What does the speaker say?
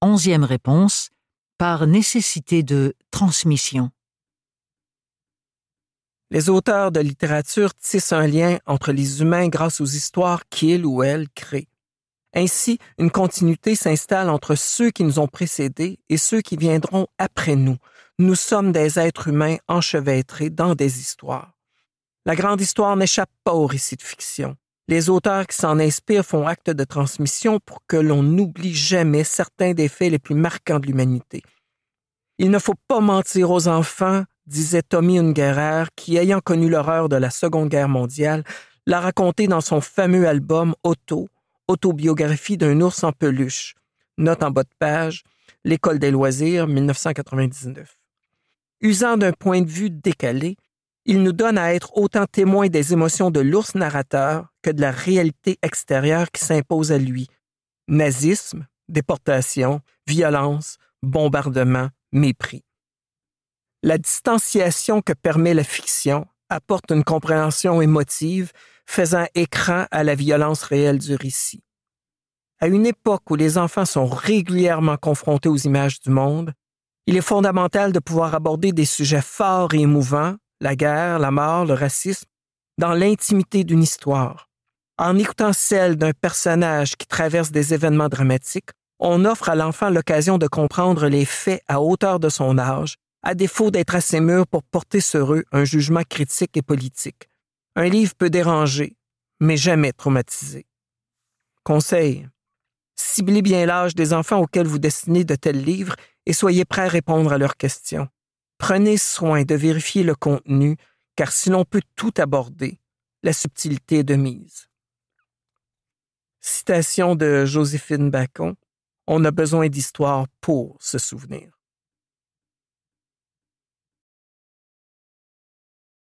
Onzième réponse, par nécessité de transmission. Les auteurs de littérature tissent un lien entre les humains grâce aux histoires qu'ils ou elles créent. Ainsi, une continuité s'installe entre ceux qui nous ont précédés et ceux qui viendront après nous. Nous sommes des êtres humains enchevêtrés dans des histoires. La grande histoire n'échappe pas au récit de fiction. Les auteurs qui s'en inspirent font acte de transmission pour que l'on n'oublie jamais certains des faits les plus marquants de l'humanité. Il ne faut pas mentir aux enfants, disait Tommy Ungerer, qui, ayant connu l'horreur de la Seconde Guerre mondiale, l'a raconté dans son fameux album Auto, Autobiographie d'un ours en peluche. Note en bas de page, L'École des loisirs, 1999. Usant d'un point de vue décalé, il nous donne à être autant témoins des émotions de l'ours narrateur que de la réalité extérieure qui s'impose à lui. Nazisme, déportation, violence, bombardement, mépris. La distanciation que permet la fiction apporte une compréhension émotive faisant écran à la violence réelle du récit. À une époque où les enfants sont régulièrement confrontés aux images du monde, il est fondamental de pouvoir aborder des sujets forts et émouvants la guerre, la mort, le racisme, dans l'intimité d'une histoire. En écoutant celle d'un personnage qui traverse des événements dramatiques, on offre à l'enfant l'occasion de comprendre les faits à hauteur de son âge, à défaut d'être assez mûr pour porter sur eux un jugement critique et politique. Un livre peut déranger, mais jamais traumatiser. Conseil. Ciblez bien l'âge des enfants auxquels vous destinez de tels livres et soyez prêts à répondre à leurs questions. Prenez soin de vérifier le contenu, car si l'on peut tout aborder, la subtilité est de mise. Citation de Joséphine Bacon On a besoin d'histoire pour se souvenir.